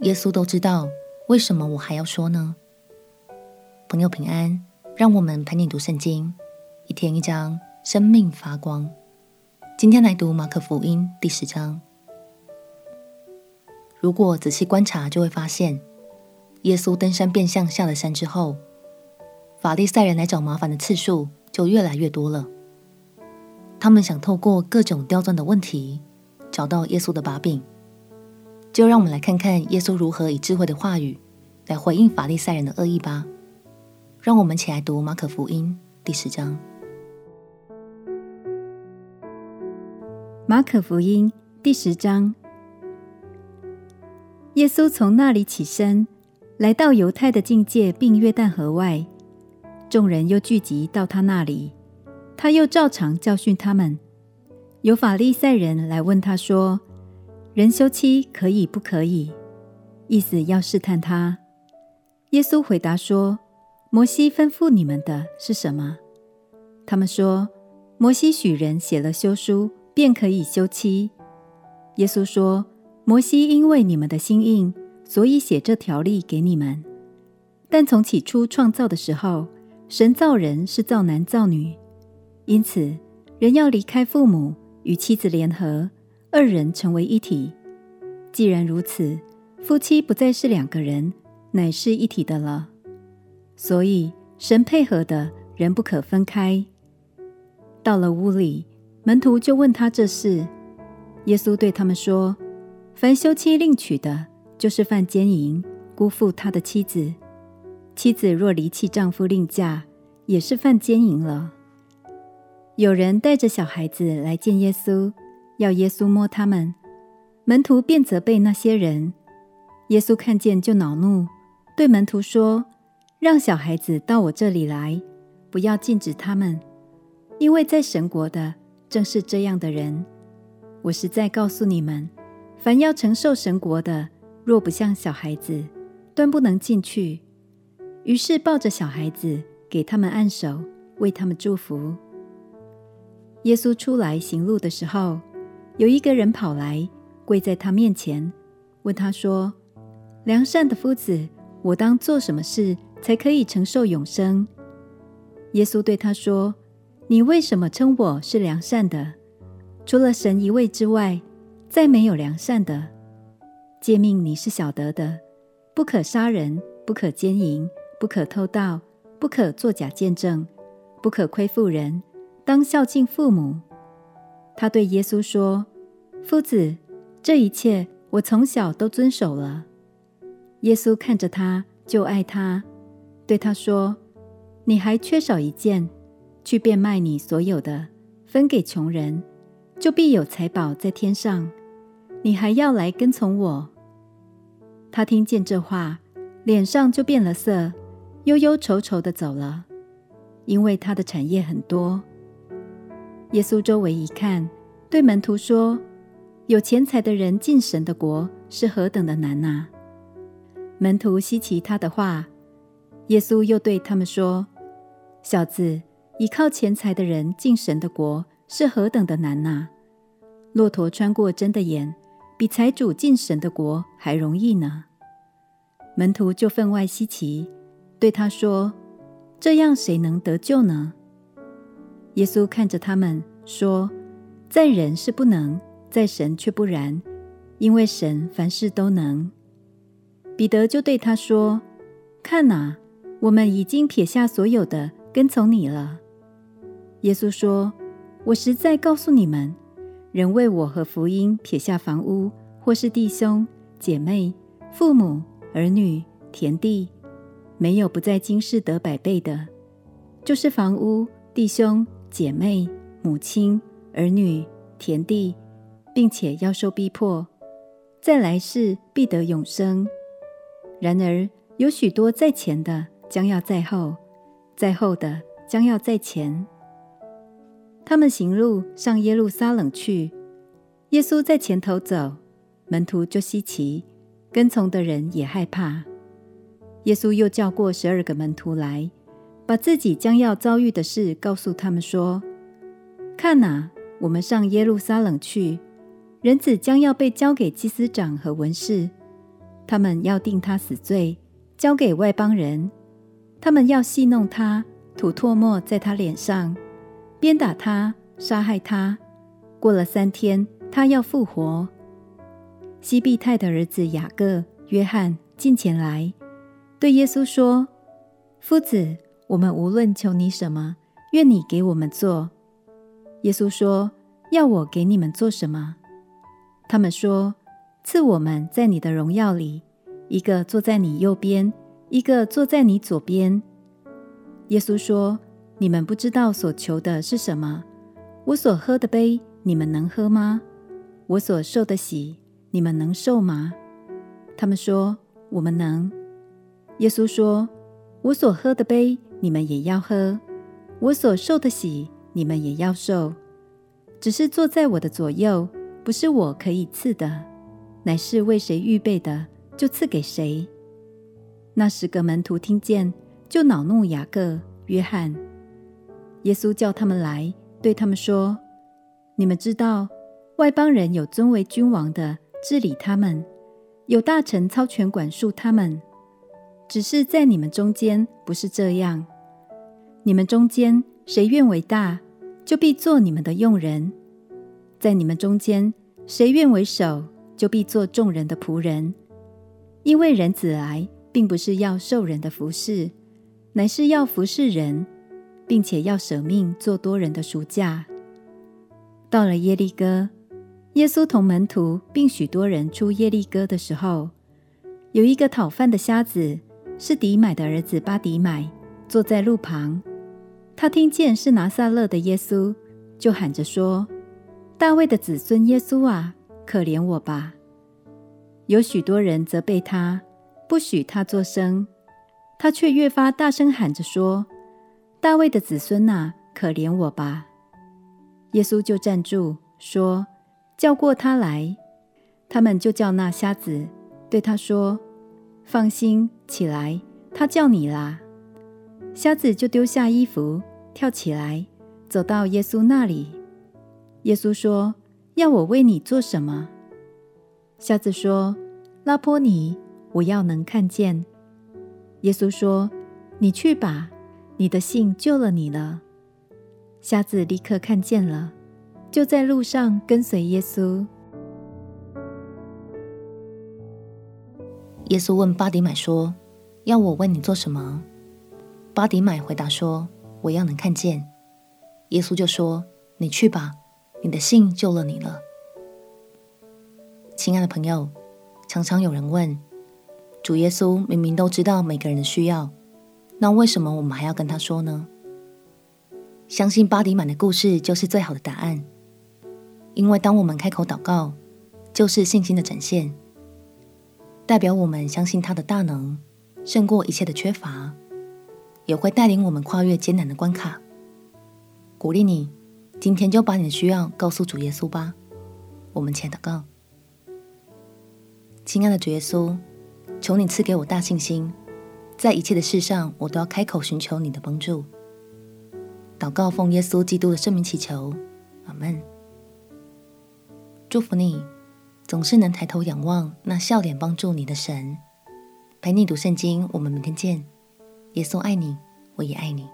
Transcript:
耶稣都知道，为什么我还要说呢？朋友平安，让我们陪你读圣经，一天一章，生命发光。今天来读马可福音第十章。如果仔细观察，就会发现，耶稣登山变相下了山之后，法利赛人来找麻烦的次数就越来越多了。他们想透过各种刁钻的问题，找到耶稣的把柄。就让我们来看看耶稣如何以智慧的话语来回应法利赛人的恶意吧。让我们一起来读马可福音第十章。马可福音第十章，耶稣从那里起身，来到犹太的境界，并约旦河外，众人又聚集到他那里，他又照常教训他们。有法利赛人来问他说。人休妻可以不可以？意思要试探他。耶稣回答说：“摩西吩咐你们的是什么？”他们说：“摩西许人写了休书，便可以休妻。”耶稣说：“摩西因为你们的心硬，所以写这条例给你们。但从起初创造的时候，神造人是造男造女，因此人要离开父母，与妻子联合。”二人成为一体。既然如此，夫妻不再是两个人，乃是一体的了。所以神配合的人不可分开。到了屋里，门徒就问他这事。耶稣对他们说：“凡休妻另娶的，就是犯奸淫，辜负他的妻子；妻子若离弃丈夫另嫁，也是犯奸淫了。”有人带着小孩子来见耶稣。要耶稣摸他们，门徒便责备那些人。耶稣看见就恼怒，对门徒说：“让小孩子到我这里来，不要禁止他们，因为在神国的正是这样的人。我实在告诉你们，凡要承受神国的，若不像小孩子，断不能进去。”于是抱着小孩子，给他们按手，为他们祝福。耶稣出来行路的时候，有一个人跑来，跪在他面前，问他说：“良善的夫子，我当做什么事才可以承受永生？”耶稣对他说：“你为什么称我是良善的？除了神一位之外，再没有良善的。诫命你是晓得的：不可杀人，不可奸淫，不可偷盗，不可作假见证，不可亏负人，当孝敬父母。”他对耶稣说：“夫子，这一切我从小都遵守了。”耶稣看着他，就爱他，对他说：“你还缺少一件，去变卖你所有的，分给穷人，就必有财宝在天上。你还要来跟从我。”他听见这话，脸上就变了色，忧忧愁愁的走了，因为他的产业很多。耶稣周围一看，对门徒说：“有钱财的人进神的国是何等的难呐！”门徒稀奇他的话。耶稣又对他们说：“小子，倚靠钱财的人进神的国是何等的难呐！骆驼穿过针的眼，比财主进神的国还容易呢。”门徒就分外稀奇，对他说：“这样谁能得救呢？”耶稣看着他们说：“在人是不能，在神却不然，因为神凡事都能。”彼得就对他说：“看哪，我们已经撇下所有的，跟从你了。”耶稣说：“我实在告诉你们，人为我和福音撇下房屋，或是弟兄姐妹、父母、儿女、田地，没有不在今世得百倍的，就是房屋、弟兄。”姐妹、母亲、儿女、田地，并且要受逼迫，在来世必得永生。然而有许多在前的，将要在后；在后的，将要在前。他们行路上耶路撒冷去，耶稣在前头走，门徒就稀奇，跟从的人也害怕。耶稣又叫过十二个门徒来。把自己将要遭遇的事告诉他们说：“看哪，我们上耶路撒冷去，人子将要被交给祭司长和文士。他们要定他死罪，交给外邦人。他们要戏弄他，吐唾沫在他脸上，鞭打他，杀害他。过了三天，他要复活。西庇太的儿子雅各、约翰近前来，对耶稣说：“夫子，我们无论求你什么，愿你给我们做。”耶稣说：“要我给你们做什么？”他们说：“赐我们在你的荣耀里，一个坐在你右边，一个坐在你左边。”耶稣说：“你们不知道所求的是什么。我所喝的杯，你们能喝吗？我所受的洗，你们能受吗？”他们说：“我们能。”耶稣说：“我所喝的杯，你们也要喝；我所受的喜，你们也要受。只是坐在我的左右。”不是我可以赐的，乃是为谁预备的，就赐给谁。那十个门徒听见，就恼怒雅各、约翰。耶稣叫他们来，对他们说：“你们知道，外邦人有尊为君王的治理他们，有大臣操权管束他们。只是在你们中间不是这样。你们中间谁愿为大，就必做你们的用人。”在你们中间，谁愿为首，就必做众人的仆人。因为人子来，并不是要受人的服侍，乃是要服侍人，并且要舍命做多人的赎价。到了耶利哥，耶稣同门徒并许多人出耶利哥的时候，有一个讨饭的瞎子，是底买的儿子巴底买，坐在路旁。他听见是拿撒勒的耶稣，就喊着说。大卫的子孙耶稣啊，可怜我吧！有许多人责备他，不许他作声，他却越发大声喊着说：“大卫的子孙啊，可怜我吧！”耶稣就站住，说：“叫过他来。”他们就叫那瞎子，对他说：“放心，起来，他叫你啦。”瞎子就丢下衣服，跳起来，走到耶稣那里。耶稣说：“要我为你做什么？”瞎子说：“拉波尼，我要能看见。”耶稣说：“你去吧，你的信救了你了。”瞎子立刻看见了，就在路上跟随耶稣。耶稣问巴迪买说：“要我为你做什么？”巴迪买回答说：“我要能看见。”耶稣就说：“你去吧。”你的信救了你了，亲爱的朋友。常常有人问：主耶稣明明都知道每个人的需要，那为什么我们还要跟他说呢？相信巴迪买的故事就是最好的答案。因为当我们开口祷告，就是信心的展现，代表我们相信他的大能胜过一切的缺乏，也会带领我们跨越艰难的关卡。鼓励你。今天就把你的需要告诉主耶稣吧。我们前祷告，亲爱的主耶稣，求你赐给我大信心，在一切的事上，我都要开口寻求你的帮助。祷告奉耶稣基督的圣名祈求，阿门。祝福你，总是能抬头仰望那笑脸帮助你的神。陪你读圣经，我们明天见。耶稣爱你，我也爱你。